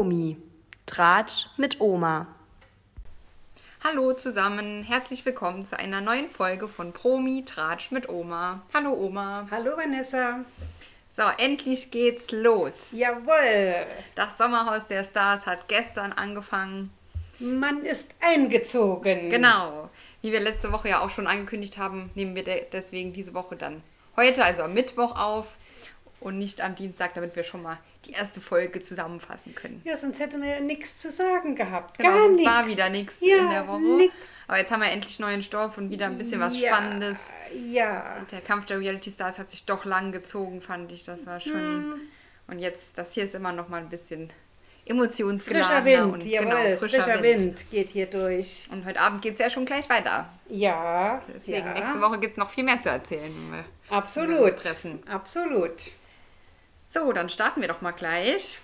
Promi. Tratsch mit Oma. Hallo zusammen, herzlich willkommen zu einer neuen Folge von Promi Tratsch mit Oma. Hallo Oma. Hallo Vanessa. So, endlich geht's los. Jawohl. Das Sommerhaus der Stars hat gestern angefangen. Man ist eingezogen. Genau. Wie wir letzte Woche ja auch schon angekündigt haben, nehmen wir de deswegen diese Woche dann heute, also am Mittwoch auf und nicht am Dienstag, damit wir schon mal die erste Folge zusammenfassen können. Ja, sonst hätten wir ja nichts zu sagen gehabt. Genau, Gar sonst war wieder nichts ja, in der Woche. Nix. Aber jetzt haben wir endlich neuen Stoff und wieder ein bisschen was ja, Spannendes. Ja. Der Kampf der Reality Stars hat sich doch lang gezogen, fand ich. Das war schon. Mhm. Und jetzt, das hier ist immer noch mal ein bisschen Frischer emotionsgeladener Wind, und jawohl, genau, frischer, Wind. geht hier durch. Und heute Abend geht es ja schon gleich weiter. Ja, Deswegen ja. nächste Woche gibt es noch viel mehr zu erzählen. wenn wir- wenn wir Absolut. uns treffen. Absolut. So, dann starten wir doch mal gleich.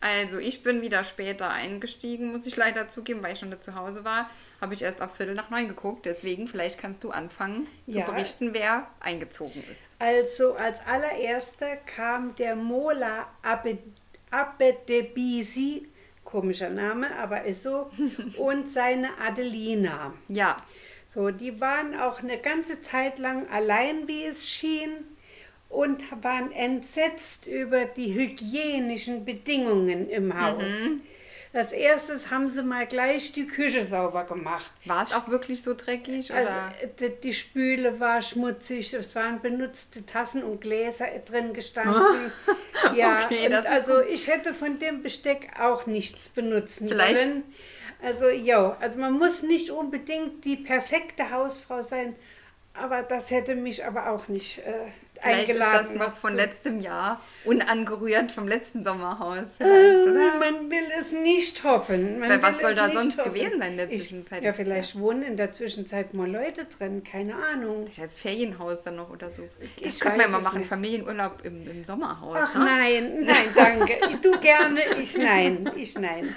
Also ich bin wieder später eingestiegen, muss ich leider zugeben, weil ich schon da zu Hause war. Habe ich erst auf Viertel nach neun geguckt. Deswegen, vielleicht kannst du anfangen Ja. zu berichten, wer eingezogen ist. Also als allererster kam der Mola Abe- Abedebisi, komischer Name, aber ist so, und seine Adelina. Ja, So, die waren auch eine ganze Zeit lang allein, wie es schien, und waren entsetzt über die hygienischen Bedingungen im Haus. Als erstes haben sie mal gleich die Küche sauber gemacht. war es auch wirklich so dreckig? Also Oder? die, Spüle war schmutzig, es waren benutzte Tassen und Gläser drin gestanden. ja, Okay, also ich hätte von dem Besteck auch nichts benutzen Vielleicht- wollen. Also ja, also man muss nicht unbedingt die perfekte Hausfrau sein, aber das hätte mich aber auch nicht äh, Vielleicht ist eingeladen. das noch von letztem Jahr, unangerührt vom letzten Sommerhaus. Äh, man will es nicht hoffen. Man Weil was soll da sonst hoffen. gewesen sein in der Ich- Zwischenzeit? Ja, ist ja- vielleicht wohnen in der Zwischenzeit mal Leute drin, keine Ahnung. Vielleicht als Ferienhaus dann noch oder so. Das Ich könnte man mal es machen, nicht. Familienurlaub im, im Sommerhaus. Ach ne? nein, nein, danke. Du gerne, ich nein, ich nein.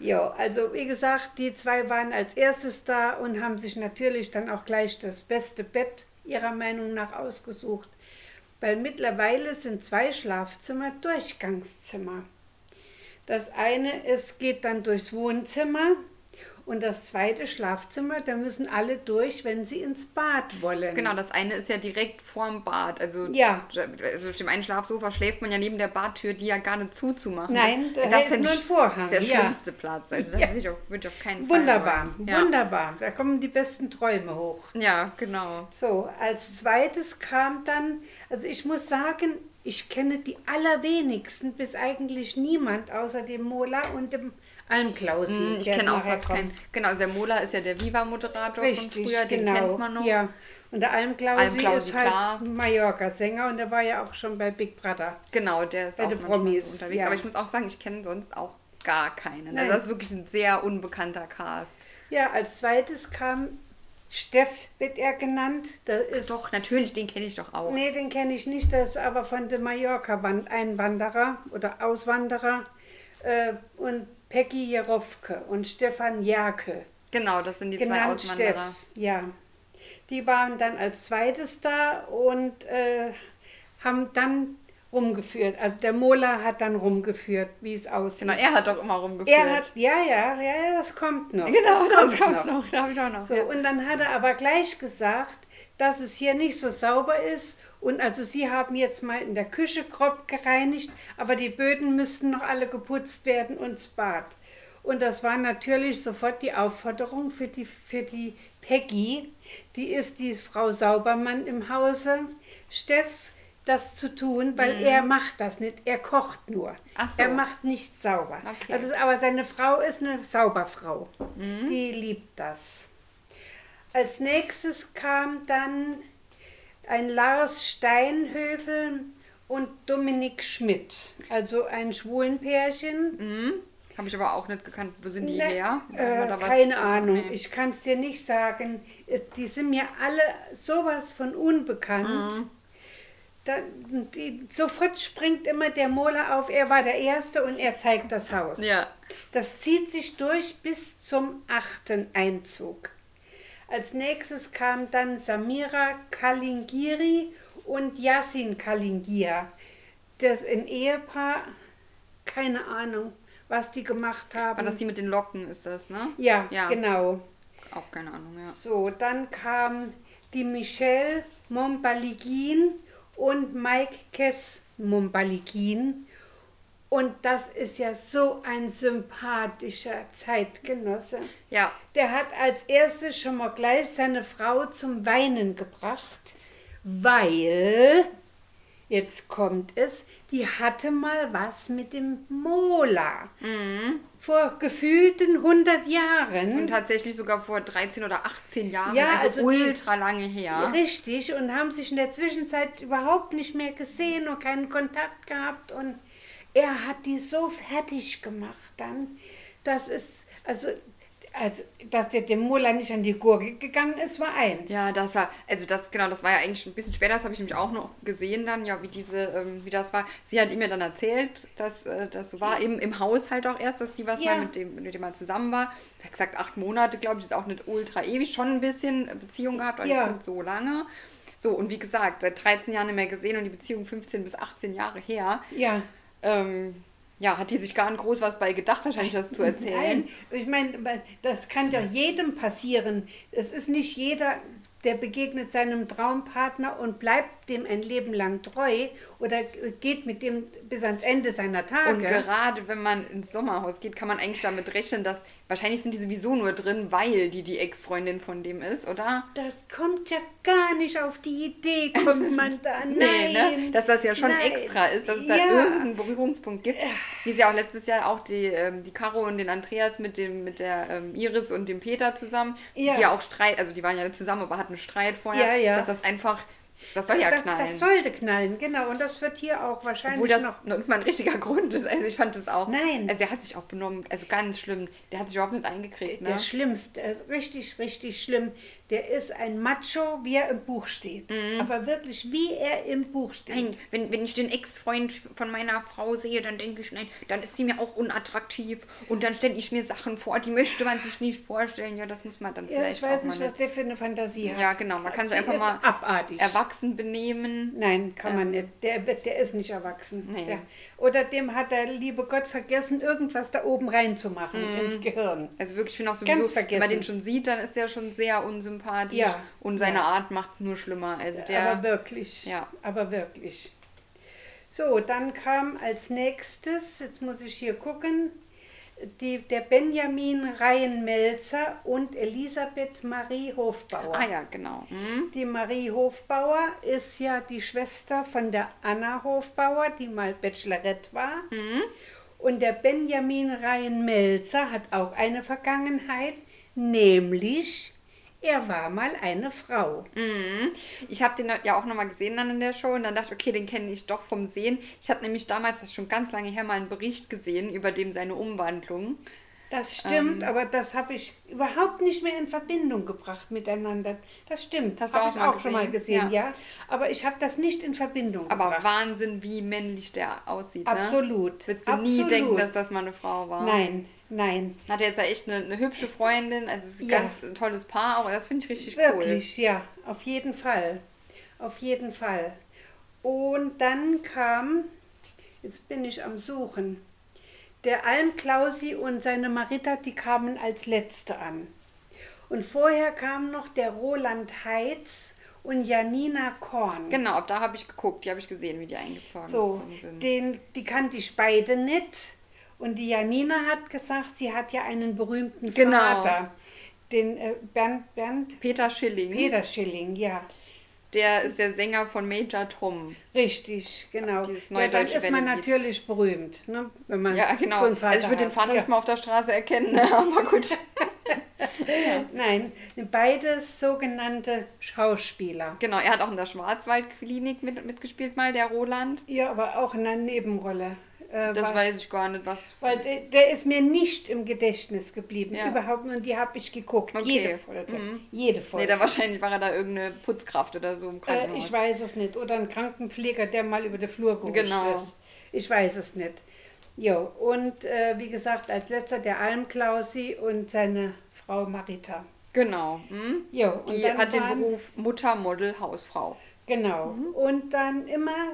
Ja, also wie gesagt, die zwei waren als erstes da und haben sich natürlich dann auch gleich das beste Bett ihrer Meinung nach ausgesucht. Weil mittlerweile sind zwei Schlafzimmer Durchgangszimmer. Das eine ist, geht dann durchs Wohnzimmer und das zweite Schlafzimmer, da müssen alle durch, wenn sie ins Bad wollen. Genau, das eine ist ja direkt vorm Bad. Also, Ja. also auf dem einen Schlafsofa schläft man ja neben der Badtür, die ja gar nicht zuzumachen. Nein, da das ist nur ein Vorhang, Das ist der ja. schlimmste Platz. Also das Ja. würde ich, auf, würde ich auf keinen Fall Wunderbar, wollen. Ja. wunderbar. Da kommen die besten Träume hoch. Ja, genau. So, als zweites kam dann, also ich muss sagen, ich kenne die allerwenigsten, bis eigentlich niemand, außer dem Mola und dem Almklausi. Hm, Ich der kenne auch fast keinen. Genau, der Mola ist ja der Viva-Moderator von früher, den genau. kennt man noch. Ja. Und der Almklausi, Almklausi, ist halt. Mallorca-Sänger und der war ja auch schon bei Big Brother. Genau, der ist Bei auch den manchmal Promis, so unterwegs. ja. Aber ich muss auch sagen, ich kenne sonst auch gar keinen. Nein. Also das ist wirklich ein sehr unbekannter Cast. Ja, als zweites kam Steff, wird er genannt. Der ist Doch, natürlich, den kenne ich doch auch. Nee, den kenne ich nicht, das ist aber von dem Mallorca-Einwanderer oder Auswanderer äh, und Peggy Jerofke und Stefan Jerkel, Genau, das sind die zwei Auswanderer. Steff. Ja, die waren dann als zweites da und äh, haben dann rumgeführt. Also der Mola hat dann rumgeführt, wie es aussieht. Genau, er hat doch immer rumgeführt. er hat, ja, ja, ja, das kommt noch. genau, das kommt, noch. noch. Da habe ich auch noch. So, ja. und dann hat er aber gleich gesagt, dass es hier nicht so sauber ist. Und also sie haben jetzt mal in der Küche grob gereinigt, aber die Böden müssten noch alle geputzt werden und das Bad. Und das war natürlich sofort die Aufforderung für die, für die Peggy, die ist die Frau Saubermann im Hause, Steff, das zu tun, weil er macht das nicht, er kocht nur. Mhm. So. Er macht nicht sauber. Okay. Also, aber seine Frau ist eine Sauberfrau. Mhm. Die liebt das. Als nächstes kam dann ein Lars Steinhöfel und Dominik Schmidt, also ein Schwulenpärchen. Habe ich aber auch nicht gekannt. Wo sind die Ne, her? Äh, was? keine Also, Ahnung, nee. ich kann es dir nicht sagen. Es- Die sind mir alle sowas von unbekannt. Mhm. Da, die, sofort springt immer der Mola auf, er war der Erste und er zeigt das Haus. Ja. Das zieht sich durch bis zum achten Einzug. Als nächstes kam dann Samira Kalingiri und Yassin Kalingir. Das ein Ehepaar, keine Ahnung, was die gemacht haben. War das die mit den Locken, ist das, ne? ja, Ja. genau. Auch keine Ahnung, ja. So, dann kam die Michelle Mombaligin und Mike Kess Mombaligin. Und das ist ja so ein sympathischer Zeitgenosse. Ja, Der hat als erstes schon mal gleich seine Frau zum Weinen gebracht, weil, jetzt kommt es, die hatte mal was mit dem Mola. Vor gefühlten 100 Jahren. und tatsächlich sogar vor 13 oder 18 Jahren, Ja, also, also ultra lange her. Richtig, und haben sich in der Zwischenzeit überhaupt nicht mehr gesehen und keinen Kontakt gehabt. Und er hat die so fertig gemacht dann, dass es, also, also dass der dem Mola nicht an die Gurke gegangen ist, war eins. Ja, das war, also das, genau, das war ja eigentlich schon ein bisschen später, das habe ich nämlich auch noch gesehen dann, ja, wie diese, ähm, wie das war. Sie hat ihm ja dann erzählt, dass äh, das so war, im, im Haushalt auch erst, dass die was Ja. mal mit dem, mit dem mal zusammen war. Sie hat gesagt, acht Monate, glaube ich, ist auch nicht ultra ewig, schon ein bisschen Beziehung gehabt, aber Ja. jetzt nicht so lange. So, und wie gesagt, seit 13 Jahren nicht mehr gesehen und die Beziehung 15 bis 18 Jahre her. Ja. Ähm, ja, hat die sich gar nicht groß was bei gedacht, wahrscheinlich das zu erzählen. Nein, ich meine, das kann ja jedem passieren. Es ist nicht jeder, der begegnet seinem Traumpartner und bleibt dem ein Leben lang treu oder geht mit dem bis ans Ende seiner Tage. Und gerade wenn man ins Sommerhaus geht, kann man eigentlich damit rechnen, dass wahrscheinlich sind die sowieso nur drin, weil die die Ex-Freundin von dem ist, oder? Das kommt ja gar nicht auf die Idee, kommt man da. Nein. Nee, ne? Dass das ja schon Nein. extra ist, dass es da Ja. irgendeinen Berührungspunkt gibt. Wie sie auch letztes Jahr auch die, ähm, die Caro und den Andreas mit dem mit der ähm, Iris und dem Peter zusammen, Ja. die ja auch Streit, also die waren ja zusammen, aber hatten Streit vorher, Ja, ja. dass das einfach, das soll ja das, knallen. das sollte knallen, genau. Und das wird hier auch wahrscheinlich Obwohl das noch. noch nicht mal ein richtiger Grund ist. Also ich fand das auch. Nein. Also der hat sich auch benommen, also ganz schlimm. Der hat sich überhaupt nicht eingekriegt, ne? Der schlimmste, äh, richtig, richtig schlimm. Der ist ein Macho, wie er im Buch steht. Aber wirklich, wie er im Buch steht. Mhm. Nein, wenn, wenn ich den Ex-Freund von meiner Frau sehe, dann denke ich, nein, dann ist sie mir auch unattraktiv. Und dann stelle ich mir Sachen vor, die möchte man sich nicht vorstellen. Ja, das muss man dann Ja, vielleicht ich weiß auch nicht, mal was der für eine Fantasie hat. Ja, genau, man kann sich Die einfach mal abartig. erwachsen benehmen. Nein, kann man nicht. Der, der ist nicht erwachsen. Nee. Der, oder dem hat der liebe Gott vergessen, irgendwas da oben reinzumachen Mhm. ins Gehirn. Also wirklich, ich finde auch Ganz sowieso, wenn vergessen. man den schon sieht, dann ist der schon sehr unsympathisch. Ja. Und seine Ja. Art macht es nur schlimmer. Also der. aber wirklich. ja. Aber wirklich. So, dann kam als nächstes, jetzt muss ich hier gucken, die, der Benjamin Reihenmelzer und Elisabeth Marie Hofbauer. ah ja, genau. Mhm. Die Marie Hofbauer ist ja die Schwester von der Anna Hofbauer, die mal Bachelorette war. Und der Benjamin Reihenmelzer hat auch eine Vergangenheit, nämlich er war mal eine Frau. Mhm. Ich habe den ja auch nochmal gesehen dann in der Show und dann dachte ich, okay, den kenne ich doch vom Sehen. Ich hatte nämlich damals, das ist schon ganz lange her, mal einen Bericht gesehen über dem seine Umwandlung. Das stimmt, Ähm. aber das habe ich überhaupt nicht mehr in Verbindung gebracht miteinander. Das stimmt. Hast du Hab auch ich auch schon mal gesehen? gesehen, ja. Aber ich habe das nicht in Verbindung Aber gebracht. Wahnsinn, wie männlich der aussieht. Ne? Absolut. Würdest du nie Absolut. denken, dass das mal eine Frau war? Nein, nein. Hat er jetzt ja echt eine, eine hübsche Freundin, also es ist ein Ja. ganz ein tolles Paar, aber das finde ich richtig Wirklich, ja, auf jeden Fall. Auf jeden Fall. Und dann kam, jetzt bin ich am Suchen, der Alm Klausi und seine Marita, die kamen als Letzte an. Und vorher kam noch der Roland Heitz und Janina Korn. cool. Genau, da habe ich geguckt, die habe ich gesehen, wie die eingezogen So, sind. den, die kannte ich beide nicht. Und die Janina hat gesagt, sie hat ja einen berühmten Genau. Vater, den äh, Bernd, Bernd Peter Schilling, Peter Schilling, ja. der ist der Sänger von Major Tom. Richtig, genau. Dieses Ja, neue dann deutsche ist man natürlich berühmt, ne? wenn man Ja, genau. so einen Vater also ich würde den. Vater ja. nicht mal auf der Straße erkennen, ne? aber gut. Nein, beides sogenannte Schauspieler. Genau, er hat auch in der Schwarzwaldklinik mit, mitgespielt mal, der Roland. Ja, aber auch in einer Nebenrolle. Äh, Das weil, weiß ich gar nicht, was. weil der, der ist mir nicht im Gedächtnis geblieben. Ja. Überhaupt nicht. Und die habe ich geguckt. Okay. Jede Folge. Mhm. Jede Nee, Folge. da wahrscheinlich war er da irgendeine Putzkraft oder so im äh, Krankenhaus. ich weiß es nicht. Oder ein Krankenpfleger, der mal über den Flur gerutscht Genau. ist. Ich weiß es nicht. Jo, und äh, wie gesagt, als letzter der Almklausi und seine Frau Marita. Genau. Hm? Jo, und Die hat den Beruf Mutter, Model, Hausfrau. Genau. Und dann immer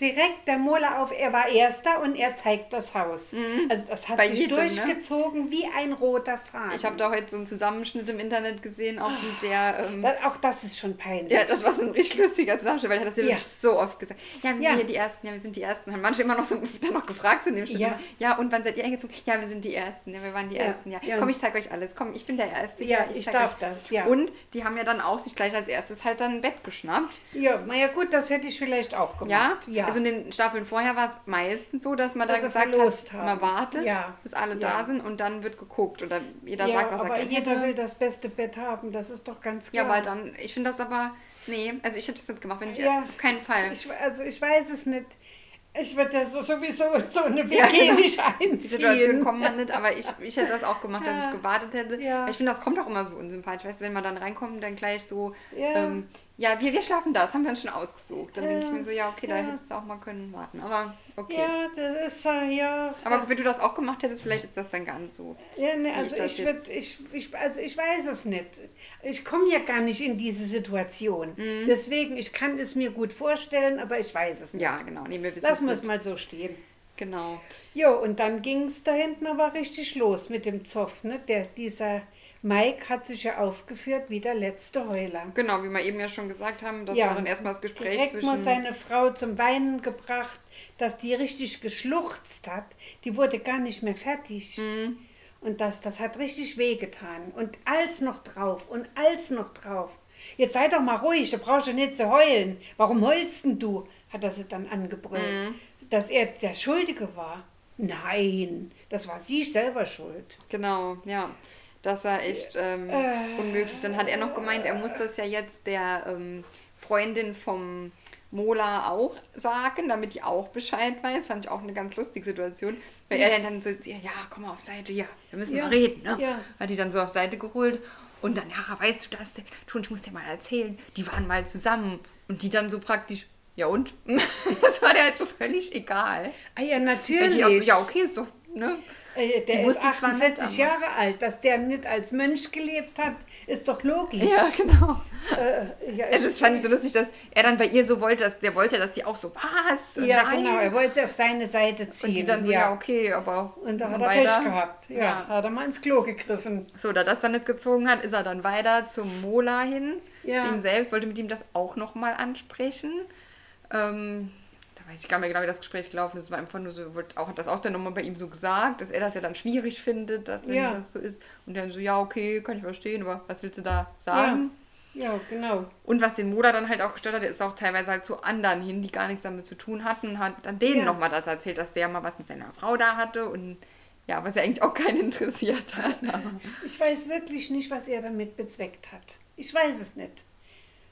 direkt der Mola auf, er war Erster und er zeigt das Haus. Also das hat Bei sich jedem, ne? durchgezogen wie ein roter Faden. Ich habe da heute so einen Zusammenschnitt im Internet gesehen, auch wie der. Ähm, Das- auch das ist schon peinlich. ja, das war so ein richtig lustiger Zusammenschnitt, weil er das ja, Ja. wirklich so oft gesagt. Ja, wir sind Ja. hier die Ersten, ja, wir sind die Ersten. Haben manche immer noch so dann noch gefragt zu dem Schnitt. Ja. Ja, und wann seid ihr eingezogen? Ja, wir sind die Ersten, ja, wir waren die Ja. Ersten, ja. Ja. Komm, ich zeig euch alles. Komm, ich bin der Erste. Ja, ich zeig darf euch. das, ja. Und die haben ja dann auch sich gleich als erstes halt dann ein Bett geschnappt. Ja, naja gut, das hätte ich vielleicht auch Ja? Also in den Staffeln vorher war es meistens so, dass man Dass da gesagt hat, haben. man wartet, Ja. bis alle Ja. da sind und dann wird geguckt oder jeder ja, sagt, was aber er gerne jeder hätte. will das beste Bett haben, das ist doch ganz Ja, klar. aber dann, ich finde das aber, nee, also ich hätte das nicht gemacht, wenn ich, Ja. auf keinen Fall. Ich, also ich weiß es nicht. Ich würde so sowieso so eine Ja, WG genau. nicht einziehen. Die Situation kommt man nicht, aber ich, ich hätte das auch gemacht, dass Ja. ich gewartet hätte. Ja. Weil Ich finde, das kommt auch immer so unsympathisch. Weißt du, wenn man dann reinkommt und dann gleich so, Ja. ähm, ja, wir, wir schlafen da, das haben wir uns schon ausgesucht. Dann denke ich Ja. mir so, ja, okay, da Ja. hättest du auch mal können warten. Aber okay. Ja, das ist ja. Aber wenn du das auch gemacht hättest, vielleicht ist das dann gar nicht so. Ja, ne, also ich ich, würd, ich, ich, also ich weiß es nicht. Ich komme ja gar nicht in diese Situation. Mhm. Deswegen, ich kann es mir gut vorstellen, aber ich weiß es nicht. Ja, genau. Nee, wir wissen Lass es muss mal so stehen. Genau. Jo, und dann ging es da hinten aber richtig los mit dem Zoff. Ne? Der, dieser Mike hat sich ja aufgeführt wie der letzte Heuler. Genau, wie wir eben ja schon gesagt haben, das Ja. war dann erstmal das Gespräch Direkt zwischen. mal seine Frau zum Weinen gebracht, dass die richtig geschluchzt hat. Die wurde gar nicht mehr fertig. Mhm. Und das, das hat richtig wehgetan. Und als noch drauf und als noch drauf. Jetzt sei doch mal ruhig, du brauchst ja nicht zu heulen. Warum heulst denn du? Hat er sie dann angebrüllt. Mhm. Dass er der Schuldige war. Nein, das war sie selber schuld. Genau, ja. Das war echt ähm, Äh. unmöglich. Dann hat er noch gemeint, er muss das ja jetzt der ähm, Freundin vom Mola auch sagen, damit die auch Bescheid weiß. Fand ich auch eine ganz lustige Situation. Weil er dann so, ja, komm mal auf Seite, ja, wir müssen Ja, mal reden. Ne? ja. Hat die dann so auf Seite geholt. Und dann, ja, weißt du das? Du, ich muss dir mal erzählen, die waren mal zusammen. Und die dann so praktisch, ja und? das war der halt so völlig egal. Ah ja, natürlich. so, ja, okay, ist doch, ne? Äh, Der Die ist wusste es zwar nicht, 48 aber- Jahre alt. Dass der nicht als Mönch gelebt hat, ist doch logisch. Ja, genau. Äh, ja, Also das fand ich so lustig, dass er dann bei ihr so wollte, dass der wollte, dass die auch so, was? Ja, Nein. genau. Er wollte sie auf seine Seite ziehen. Und die dann so, ja, okay, aber Und da hat er weiter. Pech gehabt. Ja, Ja. hat er mal ins Klo gegriffen. So, da das dann nicht gezogen hat, ist er dann weiter zum Mola hin, Ja. zu ihm selbst, wollte mit ihm das auch nochmal ansprechen. Ähm, weiß ich gar nicht mehr genau, wie das Gespräch gelaufen ist. Es war einfach nur so, wird auch, hat das auch dann nochmal bei ihm so gesagt, dass er das ja dann schwierig findet, dass wenn Ja. das so ist. Und dann so, ja, okay, kann ich verstehen, aber was willst du da sagen? Ja, genau. Und was den Moda dann halt auch gestört hat, ist auch teilweise halt zu anderen hin, die gar nichts damit zu tun hatten, hat dann denen Ja. nochmal das erzählt, dass der mal was mit seiner Frau da hatte und ja, was ja eigentlich auch keinen interessiert hat. Aber Ich weiß wirklich nicht, was er damit bezweckt hat. Ich weiß es nicht.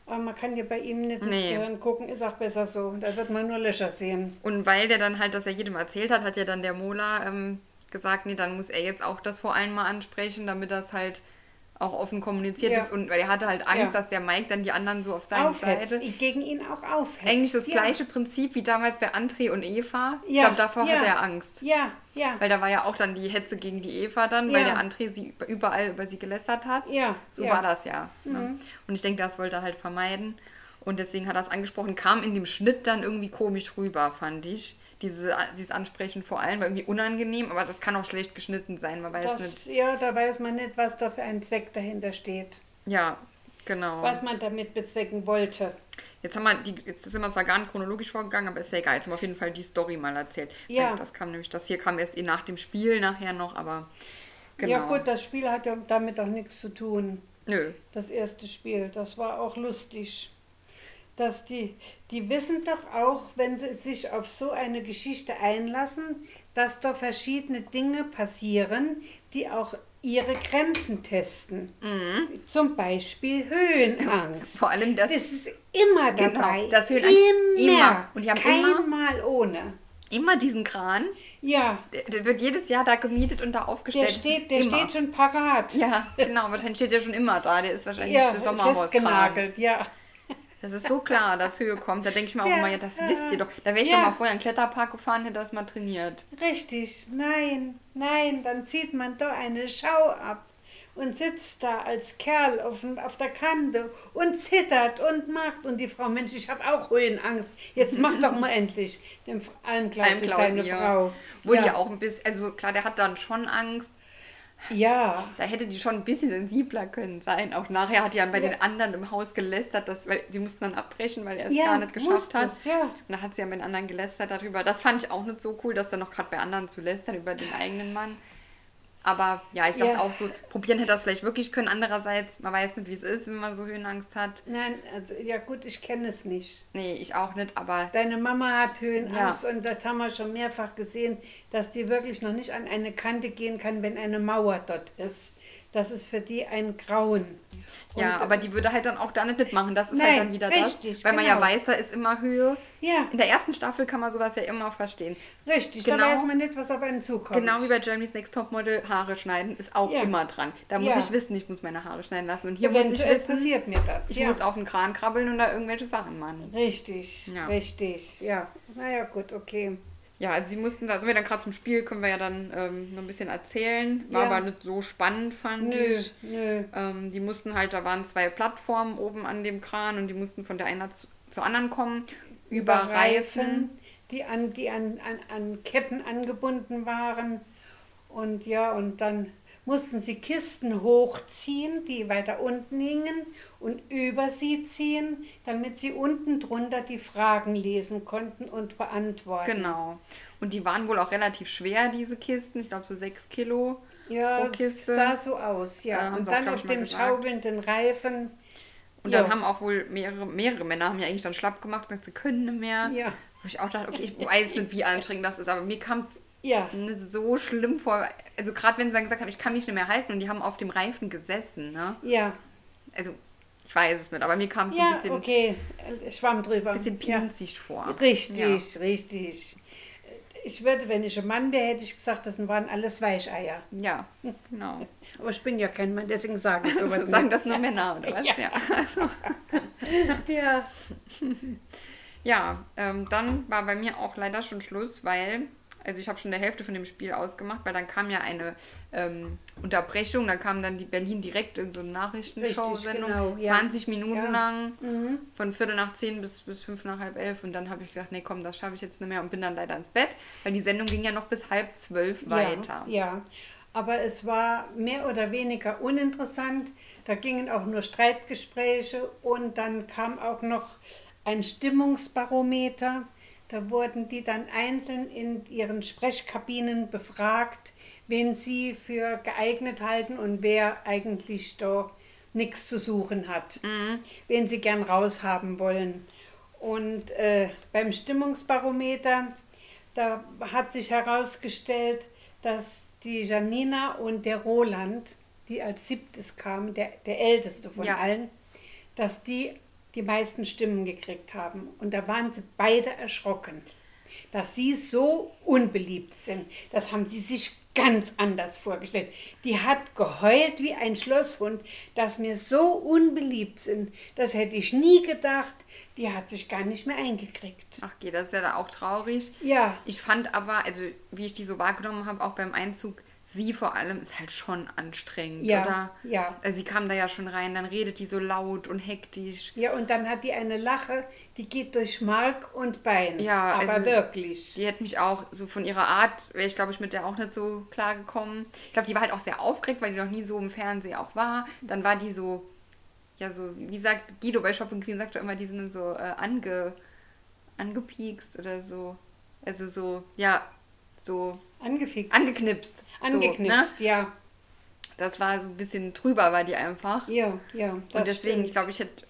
Aber man kann ja bei ihm nicht ins Nee. Gehirn gucken, ist auch besser so. Da wird man nur Löcher sehen. Und weil der dann halt das ja jedem erzählt hat, hat ja dann der Mola ähm, gesagt, nee, dann muss er jetzt auch das vor allem mal ansprechen, damit das halt auch offen kommuniziert Ja. ist. Und weil er hatte halt Angst, Ja. dass der Mike dann die anderen so auf seine Aufhetzt. Seite. Gegen ihn auch aufhetzt. Eigentlich das ja. gleiche Prinzip wie damals bei André und Eva. Ich glaube, davor hatte er Angst. Ja, ja. Weil da war ja auch dann die Hetze gegen die Eva dann, weil der André sie überall über sie gelästert hat. Ja, So war das ja. ne? Und ich denke, das wollte er halt vermeiden. Und deswegen hat er es angesprochen, kam in dem Schnitt dann irgendwie komisch rüber, fand ich. Diese, dieses Ansprechen vor allem war irgendwie unangenehm, aber das kann auch schlecht geschnitten sein, man weiß nicht. Das, ja, da weiß man nicht, was da für ein Zweck dahinter steht. Ja, genau. Was man damit bezwecken wollte. Jetzt haben wir die, jetzt sind wir zwar gar nicht chronologisch vorgegangen, aber ist ja egal. Jetzt haben wir auf jeden Fall die Story mal erzählt. Ja. Das kam nämlich, das hier kam erst eh nach dem Spiel nachher noch, aber genau. Ja gut, das Spiel hat ja damit auch nichts zu tun. Nö. Das erste Spiel, das war auch lustig. Dass die, die wissen doch auch, wenn sie sich auf so eine Geschichte einlassen, dass da verschiedene Dinge passieren, die auch ihre Grenzen testen. Zum Beispiel Höhenangst. Vor allem das, Das ist immer Genau, dabei. das Höhenangst immer. immer. Und die haben Kein immer- Mal ohne. immer diesen Kran, Ja, der, der wird jedes Jahr da gemietet und da der, aufgestellt. Das steht, der immer. steht schon parat. Ja, genau, wahrscheinlich steht der schon immer da. Der ist wahrscheinlich ja das Sommerhauskran. festgenagelt, ja. Das ist so klar, dass Höhe kommt. Da denke ich mir auch Ja, immer, ja, das wisst ihr doch. Da wäre ich Ja. doch mal vorher in den Kletterpark gefahren, hätte das mal trainiert. Richtig, nein, nein, dann zieht man da eine Schau ab. und sitzt da als Kerl auf, auf der Kante und zittert und macht. Und die Frau, Mensch, ich habe auch Höhenangst. Jetzt mach doch mal endlich. Dem Almklaus seine ja. Frau. Wo ja. die auch ein bisschen, also klar, der hat dann schon Angst. Ja, Da hätte die schon ein bisschen sensibler können sein. Auch nachher hat die ja bei Ja. den anderen im Haus gelästert, dass, weil die mussten dann abbrechen, weil er es ja, gar nicht geschafft hat. das, ja. Und da hat sie ja mit den anderen gelästert darüber. Das fand ich auch nicht so cool, dass dann noch gerade bei anderen zu lästern über den eigenen Mann. Aber ja, ich dachte Ja. auch so, probieren hätte das vielleicht wirklich können. Andererseits, man weiß nicht, wie es ist, wenn man so Höhenangst hat. Nein, also ja gut, ich kenne es nicht. Nee, ich auch nicht, aber Deine Mama hat Höhenangst und das haben wir schon mehrfach gesehen, dass die wirklich noch nicht an eine Kante gehen kann, wenn eine Mauer dort ist. Das ist für die ein Grauen. Ja, Und- aber die würde halt dann auch da nicht mitmachen. Das ist Nein, halt dann wieder richtig, das. Weil man ja genau. weiß, da ist immer Höhe. Ja, In der ersten Staffel kann man sowas ja immer verstehen. richtig. Genau. Da weiß man nicht, was auf einen zukommt. Genau wie bei Germany's Next Topmodel, Haare schneiden ist auch Ja. immer dran. Da muss Ja. ich wissen, ich muss meine Haare schneiden lassen. Und hier muss ich wissen, passiert mir das. ich ja. muss auf den Kran krabbeln und da irgendwelche Sachen machen. Richtig, Ja. richtig, ja. Naja, gut, okay. Ja, also sie mussten da, so wir dann gerade zum Spiel, können wir ja dann ähm, noch ein bisschen erzählen. War Ja. aber nicht so spannend, fand Nö, ich. nö. Ähm, die mussten halt, da waren zwei Plattformen oben an dem Kran und die mussten von der einen zu, zur anderen kommen. Über Reifen. die an, die an, an, an Ketten angebunden waren. Und ja, und dann mussten sie Kisten hochziehen, die weiter unten hingen, und über sie ziehen, damit sie unten drunter die Fragen lesen konnten und beantworten. Genau. Und die waren wohl auch relativ schwer, diese Kisten. Ich glaube so sechs Kilo. Ja, Kiste. sah so aus, Ja, haben und auch, dann auf den gesagt. schaukelnden Reifen. Und ja. dann haben auch wohl mehrere, mehrere Männer haben ja eigentlich dann schlapp gemacht und gesagt, sie können nicht mehr. Ja. Wo ich auch dachte, okay, ich weiß nicht, wie anstrengend das ist, aber mir kam es Ja, nicht so schlimm vor. Also gerade wenn sie dann gesagt haben, ich kann mich nicht mehr halten und die haben auf dem Reifen gesessen, ne? ja. Also ich weiß es nicht, aber mir kam es so ein Ja, bisschen, okay. Schwamm drüber. bisschen ja. pinzig vor. Richtig, Ja. richtig. Ich würde, wenn ich ein Mann wäre, hätte ich gesagt, das waren alles Weicheier. Ja, genau. Aber ich bin ja kein Mann, deswegen sage ich sowas Sagen das nur Männer, oder was? Ja. Ja. Ja, Ja, ähm, dann war bei mir auch leider schon Schluss, weil, also ich habe schon der Hälfte von dem Spiel ausgemacht, weil dann kam ja eine ähm, Unterbrechung, dann kam dann die Berlin direkt in so eine Nachrichtenshow-Sendung, genau, ja. 20 Minuten Ja. lang, mhm. von Viertel nach zehn bis, bis fünf nach halb elf und dann habe ich gedacht, nee komm, das schaffe ich jetzt nicht mehr und bin dann leider ins Bett, weil die Sendung ging ja noch bis halb zwölf weiter. Ja, aber es war mehr oder weniger uninteressant. Da gingen auch nur Streitgespräche und dann kam auch noch ein Stimmungsbarometer. Da wurden die dann einzeln in ihren Sprechkabinen befragt, wen sie für geeignet halten und wer eigentlich da nichts zu suchen hat, wen sie gern raushaben wollen. Und äh, beim Stimmungsbarometer, da hat sich herausgestellt, dass die Janina und der Roland, die als siebtes kamen, der, der älteste von Ja. allen, dass die die meisten Stimmen gekriegt haben. Und da waren sie beide erschrocken, dass sie so unbeliebt sind. Das haben sie sich ganz anders vorgestellt. Die hat geheult wie ein Schlosshund, dass wir so unbeliebt sind. Das hätte ich nie gedacht. Die hat sich gar nicht mehr eingekriegt. Ach okay, das ist ja da auch traurig. Ja, Ich fand aber, also wie ich die so wahrgenommen habe, auch beim Einzug, sie vor allem ist halt schon anstrengend, Ja, oder? ja. Also sie kam da ja schon rein, dann redet die so laut und hektisch. Ja, und dann hat die eine Lache, die geht durch Mark und Bein. Ja, aber also- wirklich. Die hat mich auch so von ihrer Art, wäre ich glaube ich mit der auch nicht so klar gekommen. Ich glaube, die war halt auch sehr aufgeregt, weil die noch nie so im Fernsehen auch war. Dann war die so, ja so, wie sagt Guido bei Shopping Queen, sagt er immer, die sind so äh, ange, angepiekst oder so. Also so, ja, so Angefixt. angeknipst. Angeknipst, So, ne? ja. Das war so ein bisschen drüber, war die einfach. Ja, ja. Und deswegen, stimmt. ich glaube, ich hätte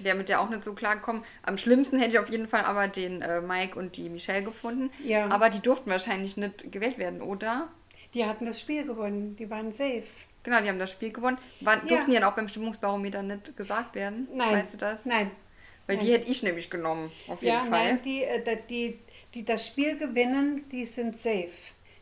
der mit der auch nicht so klar gekommen. Am schlimmsten hätte ich auf jeden Fall aber den äh, Mike und die Michelle gefunden. Ja. Aber die durften wahrscheinlich nicht gewählt werden, oder? Die hatten das Spiel gewonnen, die waren safe. Genau, die haben das Spiel gewonnen. Waren, Ja. Durften die dann auch beim Stimmungsbarometer nicht gesagt werden? Nein. Weißt du das? Nein. Weil die Nein. hätte ich nämlich genommen, auf jeden Ja, Fall. nein, die, äh, die, die das Spiel gewinnen, die sind safe.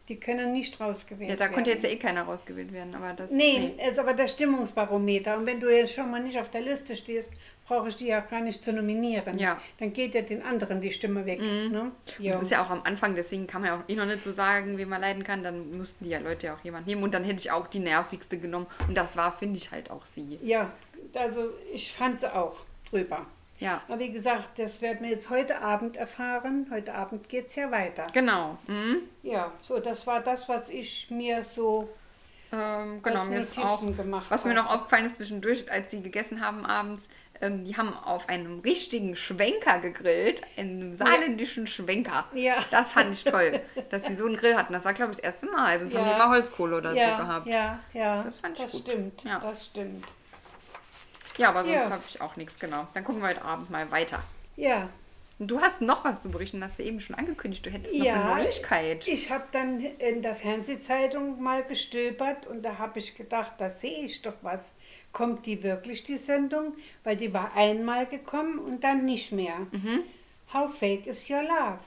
Die können nicht rausgewählt Ja, da werden. konnte jetzt ja eh keiner rausgewählt werden, aber das. Nee, es ist aber der Stimmungsbarometer. Und wenn du jetzt schon mal nicht auf der Liste stehst, brauche ich die ja gar nicht zu nominieren. Ja. Mhm. Dann geht ja den anderen die Stimme weg. Ne? Ja. Das ist ja auch am Anfang, deswegen kann man ja auch eh noch nicht so sagen, wen man leiden kann. Dann mussten die ja Leute ja auch jemand nehmen. Und dann hätte ich auch die nervigste genommen. Und das war, finde ich, halt auch sie. ja, also ich fand sie auch drüber. Ja, Aber wie gesagt, das werden wir jetzt heute Abend erfahren. Heute Abend geht es ja weiter. genau. Mhm. Ja, so, das war das, was ich mir so Ähm, genau, mir ist auch, was mir noch aufgefallen ist zwischendurch, als sie gegessen haben abends, ähm, die haben auf einem richtigen Schwenker gegrillt, einem saarländischen Schwenker. Ja. Das fand ich toll, dass sie so einen Grill hatten. Das war, glaube ich, das erste Mal. Sonst haben die Ja. immer Holzkohle oder ja, so gehabt. Ja, ja, Das fand ich das gut. stimmt. Ja. Das stimmt. Ja, aber sonst Ja. habe ich auch nichts, genau. Dann gucken wir heute Abend mal weiter. Ja, Und du hast noch was zu berichten, hast du eben schon angekündigt. Du hättest noch Ja, eine Neuigkeit. ich habe dann in der Fernsehzeitung mal gestöbert und da habe ich gedacht, da sehe ich doch was. Kommt die wirklich, die Sendung? Weil die war einmal gekommen und dann nicht mehr. Mhm. How fake is your love?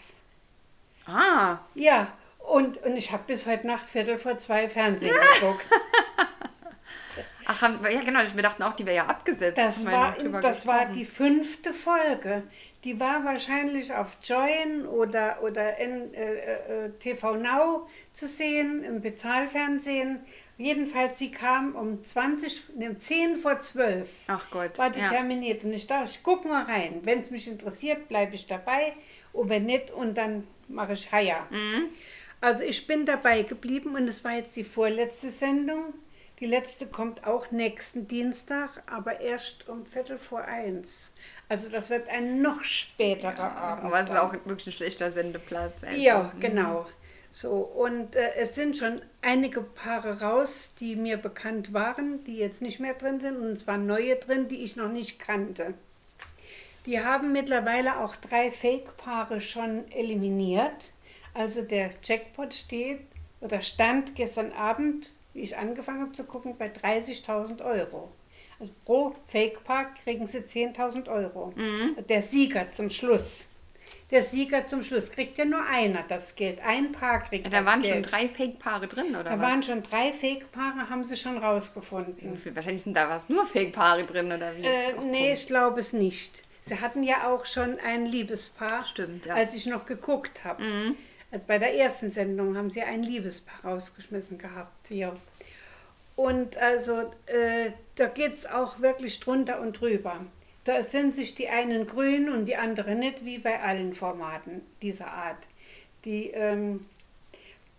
Ah, Ja, und, und ich habe bis heute Nacht Viertel vor zwei Fernsehen geguckt. Ach, haben, ja genau, wir dachten auch, die wäre ja abgesetzt. Das wir war, das war die fünfte Folge. Die war wahrscheinlich auf Join oder, oder in, äh, äh, TV Now zu sehen, im Bezahlfernsehen. Jedenfalls, sie kam um 20, ne, 10 vor 12. Ach Gott, War die ja. terminiert. Und ich dachte, ich guck mal rein. Wenn es mich interessiert, bleibe ich dabei. Oder nicht, und dann mache ich Haya. Mhm. Also ich bin dabei geblieben und es war jetzt die vorletzte Sendung. Die letzte kommt auch nächsten Dienstag, aber erst um Viertel vor eins. Also das wird ein noch späterer Abend. Aber es ist auch wirklich ein schlechter Sendeplatz. Also, Ja, genau. So, und äh, es sind schon einige Paare raus, die mir bekannt waren, die jetzt nicht mehr drin sind. Und es waren neue drin, die ich noch nicht kannte. Die haben mittlerweile auch drei Fake-Paare schon eliminiert. Also der Jackpot steht oder stand gestern Abend, wie ich angefangen habe zu gucken, bei 30.000 Euro. Also pro Fake-Paar kriegen sie 10.000 Euro. Der Sieger zum Schluss. Der Sieger zum Schluss kriegt ja nur einer das Geld. Ein Paar kriegt Ja, das da waren Geld. schon drei Fake-Paare drin, oder Da was? waren schon drei Fake-Paare, haben sie schon rausgefunden. Wahrscheinlich sind da was nur Fake-Paare drin, oder wie? Äh, Ach, nee, ich glaube es nicht. Sie hatten ja auch schon ein Liebespaar, Stimmt, ja. als ich noch geguckt habe. Mhm. Also bei der ersten Sendung haben sie ein Liebespaar rausgeschmissen gehabt. Ja. Und also äh, da geht es auch wirklich drunter und drüber. Da sind sich die einen grün und die anderen nicht, wie bei allen Formaten dieser Art. Die, ähm,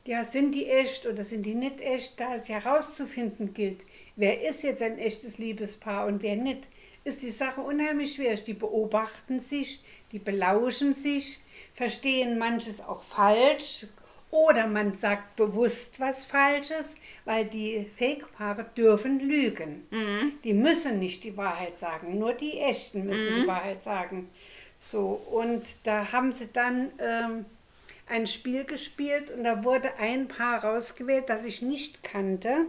ja, sind die echt oder sind die nicht echt, da es herauszufinden gilt, wer ist jetzt ein echtes Liebespaar und wer nicht, ist die Sache unheimlich schwierig. Die beobachten sich, die belauschen sich, verstehen manches auch falsch oder man sagt bewusst was Falsches, weil die Fake-Paare dürfen lügen. Die müssen nicht die Wahrheit sagen, nur die Echten müssen die Wahrheit sagen. So, und da haben sie dann ähm, ein Spiel gespielt und da wurde ein Paar rausgewählt, das ich nicht kannte.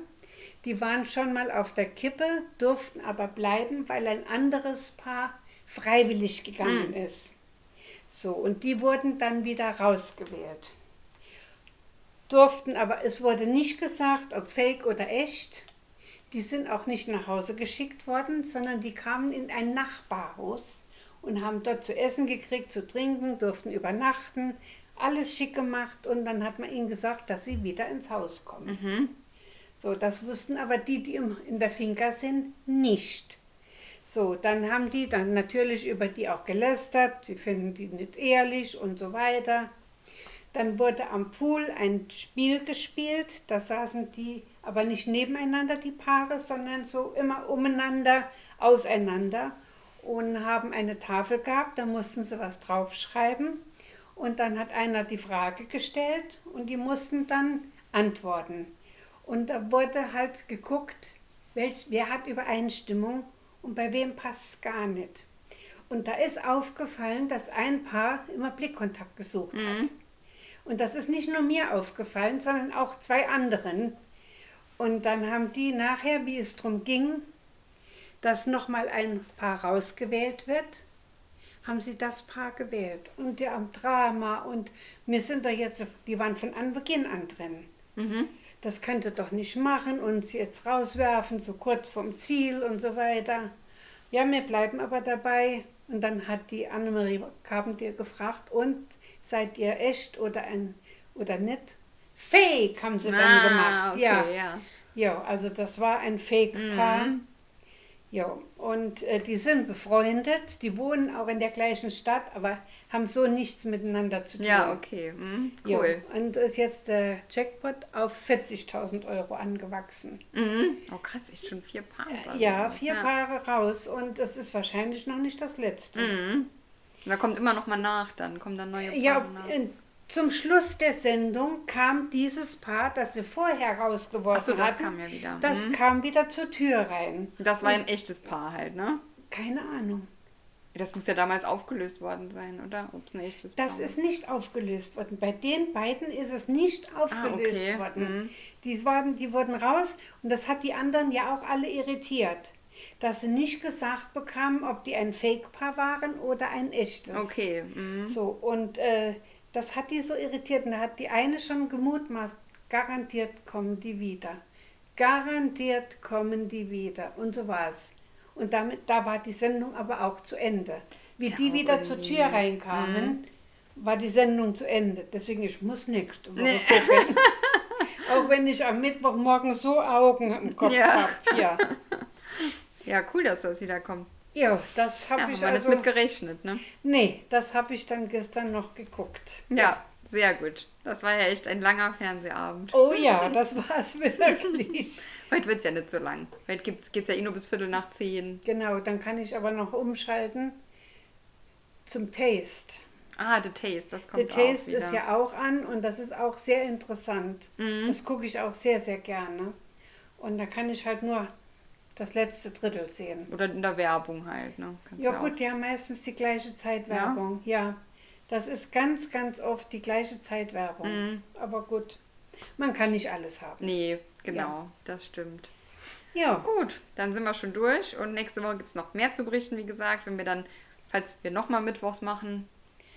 Die waren schon mal auf der Kippe, durften aber bleiben, weil ein anderes Paar freiwillig gegangen ist. So, und die wurden dann wieder rausgewählt. Durften aber, es wurde nicht gesagt, ob fake oder echt. Die sind auch nicht nach Hause geschickt worden, sondern die kamen in ein Nachbarhaus und haben dort zu essen gekriegt, zu trinken, durften übernachten, alles schick gemacht und dann hat man ihnen gesagt, dass sie wieder ins Haus kommen. So, das wussten aber die, die in der Finca sind, nicht. So, dann haben die dann natürlich über die auch gelästert, sie finden die nicht ehrlich und so weiter. Dann wurde am Pool ein Spiel gespielt, da saßen die aber nicht nebeneinander, die Paare, sondern so immer umeinander, auseinander und haben eine Tafel gehabt, da mussten sie was draufschreiben und dann hat einer die Frage gestellt und die mussten dann antworten. Und da wurde halt geguckt, welch, wer hat Übereinstimmung und bei wem passt es gar nicht. Und da ist aufgefallen, dass ein Paar immer Blickkontakt gesucht hat. Und das ist nicht nur mir aufgefallen, sondern auch zwei anderen. Und dann haben die nachher, wie es darum ging, dass nochmal ein Paar rausgewählt wird, haben sie das Paar gewählt. Und die am Drama und wir sind da jetzt, die waren von Anbeginn an drin. Mhm. Das könnt ihr doch nicht machen, uns jetzt rauswerfen, so kurz vom Ziel und so weiter. Ja, wir bleiben aber dabei. Und dann hat die Annemarie Carpentier gefragt, und seid ihr echt oder, ein, oder nicht? Fake haben sie dann Ah, gemacht. okay, ja. ja. ja, also das war ein Fake-Paar. Mhm. Ja, und äh, die sind befreundet, die wohnen auch in der gleichen Stadt, aber haben so nichts miteinander zu tun. Ja, okay. Mhm. Ja, Cool. und ist jetzt der Jackpot auf 40.000 Euro angewachsen. Mhm. Oh krass, echt schon vier Paare. Ja, vier Paare raus und es ist wahrscheinlich noch nicht das letzte. Mhm. Da kommt immer noch mal nach, dann kommen dann neue Paare Ja, nach. äh, zum Schluss der Sendung kam dieses Paar, das sie vorher rausgeworfen Achso, das hatten, kam ja wieder. das Mhm. kam wieder zur Tür rein. Das war ein echtes Paar halt, ne? Keine Ahnung. Das muss ja damals aufgelöst worden sein, oder? Ob es ein echtes Das Paar ist nicht aufgelöst worden. Bei den beiden ist es nicht aufgelöst Ah, okay. worden. Mhm. Die, waren, die wurden raus und das hat die anderen ja auch alle irritiert. Dass sie nicht gesagt bekamen, ob die ein Fake-Paar waren oder ein echtes. Okay. Mhm. So, und äh, das hat die so irritiert. Und da hat die eine schon gemutmaßt, garantiert kommen die wieder. Garantiert kommen die wieder. Und so war es. Und damit, da war die Sendung aber auch zu Ende. Wie ja die wieder zur Tür. Mhm. reinkamen, war die Sendung zu Ende. Deswegen, ich muss nächste Woche Nee. gucken. auch wenn ich am Mittwochmorgen so Augen im Kopf Ja. habe. Ja. Ja, cool, dass das wieder kommt. ja, das habe Ja, ich also... das mit gerechnet, ne? nee, das habe ich dann gestern noch geguckt. Ja, sehr gut. Das war ja echt ein langer Fernsehabend. Oh ja, das war es wirklich. Heute wird es ja nicht so lang. Heute geht es ja eh nur bis Viertel nach zehn. Genau, dann kann ich aber noch umschalten zum Taste. Ah, The Taste, das kommt The Taste auch. Mhm. ist ja auch an und das ist auch sehr interessant. Das gucke ich auch sehr, sehr gerne. Und da kann ich halt nur das letzte Drittel sehen. Oder in der Werbung halt, ne? Kannst Ja gut, die haben meistens die gleiche Zeitwerbung. Ja. das ist ganz, ganz oft die gleiche Zeitwerbung. Mhm. Aber gut, man kann nicht alles haben. Nee, genau, das stimmt. Ja, Gut, dann sind wir schon durch und nächste Woche gibt es noch mehr zu berichten, wie gesagt, wenn wir dann, falls wir nochmal Mittwochs machen,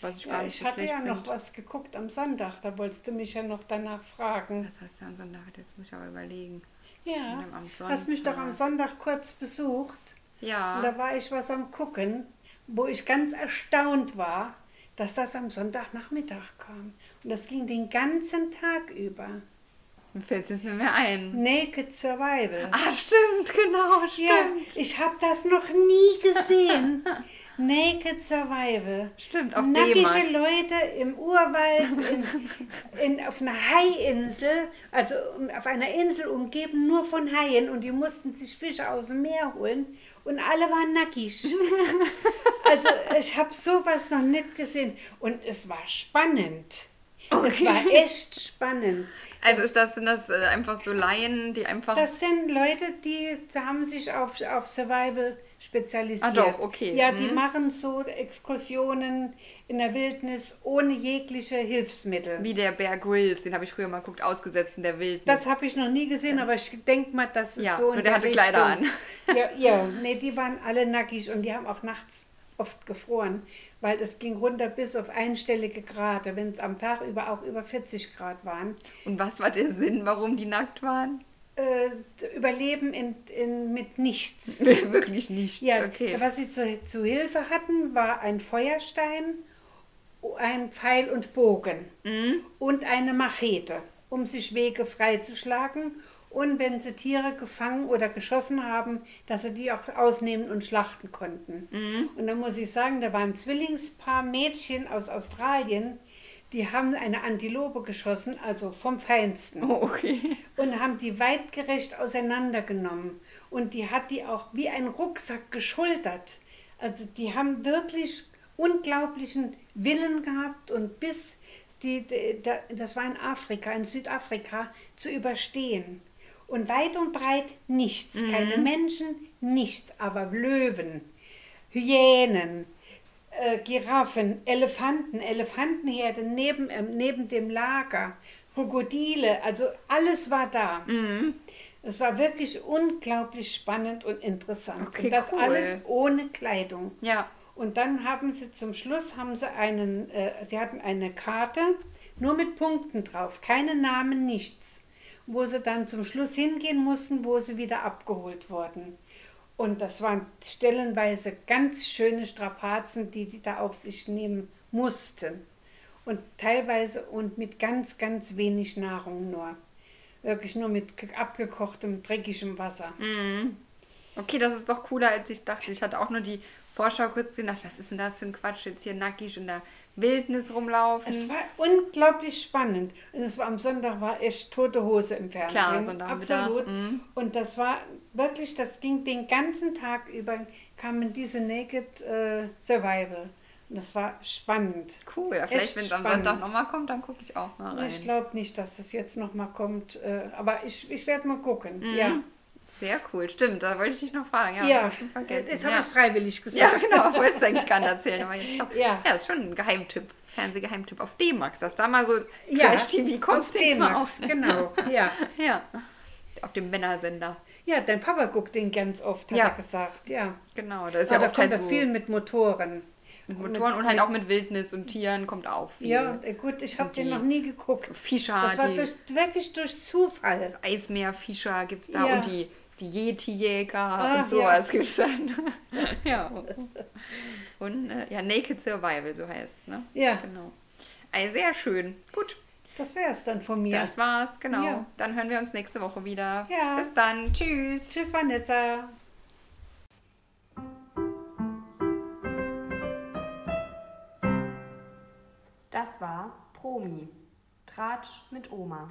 was ich gar ja nicht ich so hatte ja noch finde. was geguckt am Sonntag, da wolltest du mich ja noch danach fragen. Was heißt ja am Sonntag? Jetzt muss ich aber überlegen. Ja, hast mich doch am Sonntag kurz besucht. Ja. Und da war ich was am Gucken, wo ich ganz erstaunt war, dass das am Sonntagnachmittag kam. Und das ging den ganzen Tag über. Mir fällt es jetzt nicht mehr ein. Naked Survival. Ah, stimmt, genau, stimmt. ja, ich habe das noch nie gesehen. Naked Survival. Stimmt, auf Nackige. Leute im Urwald, in, in, auf einer Haiinsel, also auf einer Insel umgeben nur von Haien und die mussten sich Fische aus dem Meer holen und alle waren nackig. Also ich habe sowas noch nicht gesehen und es war spannend. Es war echt spannend. Also ist das, sind das äh, einfach so Laien, die einfach. Das sind Leute, die haben sich auf, auf Survival spezialisiert. Ah, doch, okay. Ja, die Mhm. machen so Exkursionen in der Wildnis ohne jegliche Hilfsmittel. wie der Bear Grylls, den habe ich früher mal geguckt, ausgesetzt in der Wildnis. Das habe ich noch nie gesehen, aber ich denke mal, das ist Ja, so. nur der hatte Kleider an. Ja, ja, nee, die waren alle nackig und die haben auch nachts oft gefroren, weil es ging runter bis auf einstellige Grade, wenn es am Tag über auch über 40 Grad waren. Und was war der Sinn, warum die nackt waren? Äh, Überleben in, in, mit nichts. Wirklich nichts. Ja, okay. was sie zu, zu Hilfe hatten, war ein Feuerstein, ein Pfeil und Bogen Mhm. und eine Machete, um sich Wege freizuschlagen. Und wenn sie Tiere gefangen oder geschossen haben, dass sie die auch ausnehmen und schlachten konnten. Mhm. Und dann muss ich sagen, da waren Zwillingspaar Mädchen aus Australien, die haben eine Antilope geschossen, also vom Feinsten Oh, okay. und haben die weitgerecht auseinandergenommen. Und die hat die auch wie ein Rucksack geschultert. Also die haben wirklich unglaublichen Willen gehabt und bis die, die, da- das war in Afrika, in Südafrika, zu überstehen. Und weit und breit nichts, keine Menschen, nichts, aber Löwen, Hyänen, äh, Giraffen, Elefanten, Elefantenherde neben, ähm, neben dem Lager, Krokodile, also alles war da. Mhm. Es war wirklich unglaublich spannend und interessant. Okay, und das cool. alles ohne Kleidung. Ja. Und dann haben sie zum Schluss haben sie einen, äh, sie hatten eine Karte nur mit Punkten drauf, keine Namen, nichts, wo sie dann zum Schluss hingehen mussten, wo sie wieder abgeholt wurden. Und das waren stellenweise ganz schöne Strapazen, die sie da auf sich nehmen mussten. Und teilweise und mit ganz, ganz wenig Nahrung nur. Wirklich nur mit abgekochtem, dreckigem Wasser. Okay, das ist doch cooler, als ich dachte. Ich hatte auch nur die Vorschau kurz gesehen, dachte, was ist denn das für ein Quatsch, jetzt hier nackig in der Wildnis rumlaufen. Es war unglaublich spannend. Und es war am Sonntag war echt tote Hose im Fernsehen. Klar, Sonntagnachmittag, Absolut. mhm. Und das war wirklich, das ging den ganzen Tag über, kamen diese Naked äh, Survival. Und das war spannend. cool, ja, vielleicht wenn es am. Sonntag nochmal kommt, dann gucke ich auch mal rein. Ich glaube nicht, dass es jetzt nochmal kommt. Äh, aber ich, ich werde mal gucken. Mhm. Ja. Sehr cool, stimmt, da wollte ich dich noch fragen. Ja, Ja, schon vergessen. jetzt haben ja. wir es freiwillig ja, gesagt. genau, wollte es eigentlich gar nicht erzählen, aber jetzt doch. Ja. ja, ist schon ein Geheimtipp, Fernsehgeheimtipp auf D-Max, dass da mal so Ja, Trash-TV kommt. auf D-Max, auch- genau. Ja. Ja, auf dem Männersender. ja, dein Papa guckt den ganz oft, hat Ja. er gesagt. Ja. Genau, da ist Ja, ja da oft halt kommt er so viel mit Motoren. mit Motoren und halt auch mit Wildnis und Tieren kommt auch viel. Ja, äh, gut, ich habe den noch nie geguckt. So Fischer, das war durch, wirklich durch Zufall. Eismeerfischer gibt es da Ja. und die, die Yeti-Jäger Ah, und sowas gibt es dann. ja. Und äh, ja, Naked Survival, so heißt es, ne? Ja. Genau. Also sehr schön. Gut, Das wäre es dann von mir. das war's, genau. Ja. Dann hören wir uns nächste Woche wieder. Ja. Bis dann. Tschüss. Tschüss, Vanessa. Das war Promi. Tratsch mit Oma.